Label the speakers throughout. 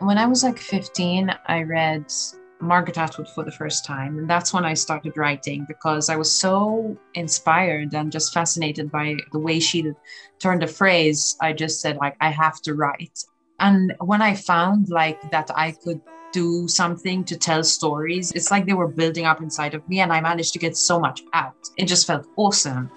Speaker 1: When I was like 15, I read Margaret Atwood for the first time. And that's when I started writing because I was so inspired and just fascinated by the way she turned a phrase. I just said, like, I have to write. And when I found like that I could do something to tell stories, it's like they were building up inside of me and I managed to get so much out. It just felt awesome.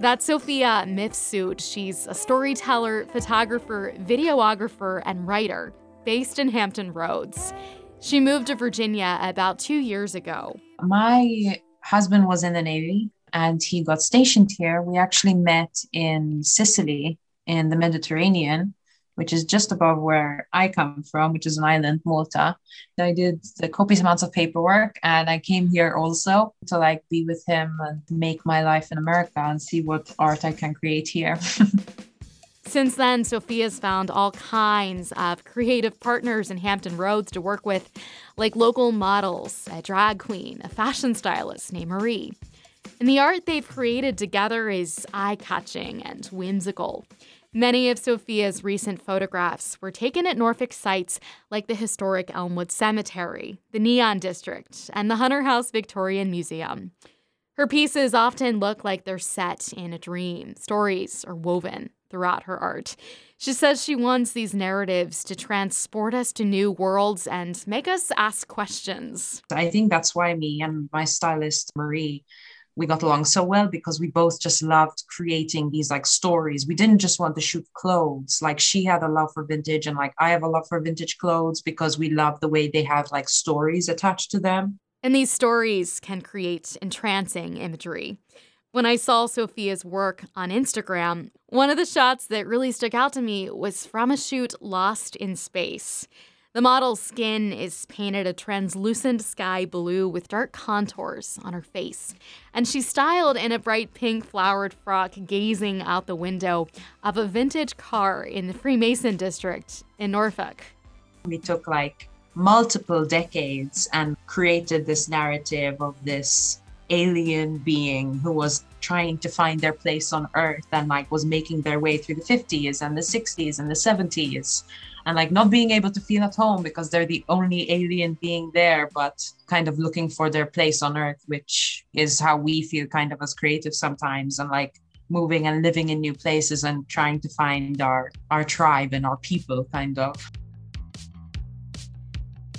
Speaker 2: That's Sofia Mifsud. She's a storyteller, photographer, videographer, and writer based in Hampton Roads. She moved to Virginia about two years ago.
Speaker 1: My husband was in the Navy and he got stationed here. We actually met in Sicily in the Mediterranean, which is just above where I come from, which is an island, Malta. I did the copious amounts of paperwork and I came here also to like be with him and make my life in America and see what art I can create here.
Speaker 2: Since then, Sofia's found all kinds of creative partners in Hampton Roads to work with, like local models, a drag queen, a fashion stylist named Marie. And the art they've created together is eye catching and whimsical. Many of Sofia's recent photographs were taken at Norfolk sites like the historic Elmwood Cemetery, the Neon District, and the Hunter House Victorian Museum. Her pieces often look like they're set in a dream. Stories are woven throughout her art. She says she wants these narratives to transport us to new worlds and make us ask questions.
Speaker 1: I think that's why me and my stylist, Marie, we got along so well because we both just loved creating these like stories. We didn't just want to shoot clothes. Like she had a love for vintage, and like I have a love for vintage clothes because we love the way they have like stories attached to them.
Speaker 2: And these stories can create entrancing imagery. When I saw Sofia's work on Instagram, one of the shots that really stuck out to me was from a shoot Lost in Space. The model's skin is painted a translucent sky blue with dark contours on her face, and she's styled in a bright pink flowered frock gazing out the window of a vintage car in the Freemason district in Norfolk.
Speaker 1: We took like multiple decades and created this narrative of this alien being who was trying to find their place on earth and like was making their way through the 50s and the 60s and the 70s and like not being able to feel at home because they're the only alien being there but kind of looking for their place on earth which is how we feel kind of as creative sometimes and like moving and living in new places and trying to find our our tribe and our people kind of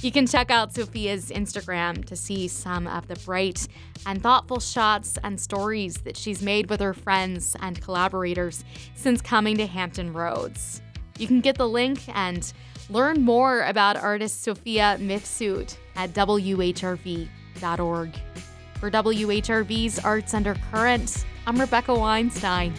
Speaker 2: you can check out Sofia's Instagram to see some of the bright and thoughtful shots and stories that she's made with her friends and collaborators since coming to Hampton Roads. You can get the link and learn more about artist Sofia Mifsud at WHRV.org. For WHRV's Arts Undercurrent, I'm Rebecca Weinstein.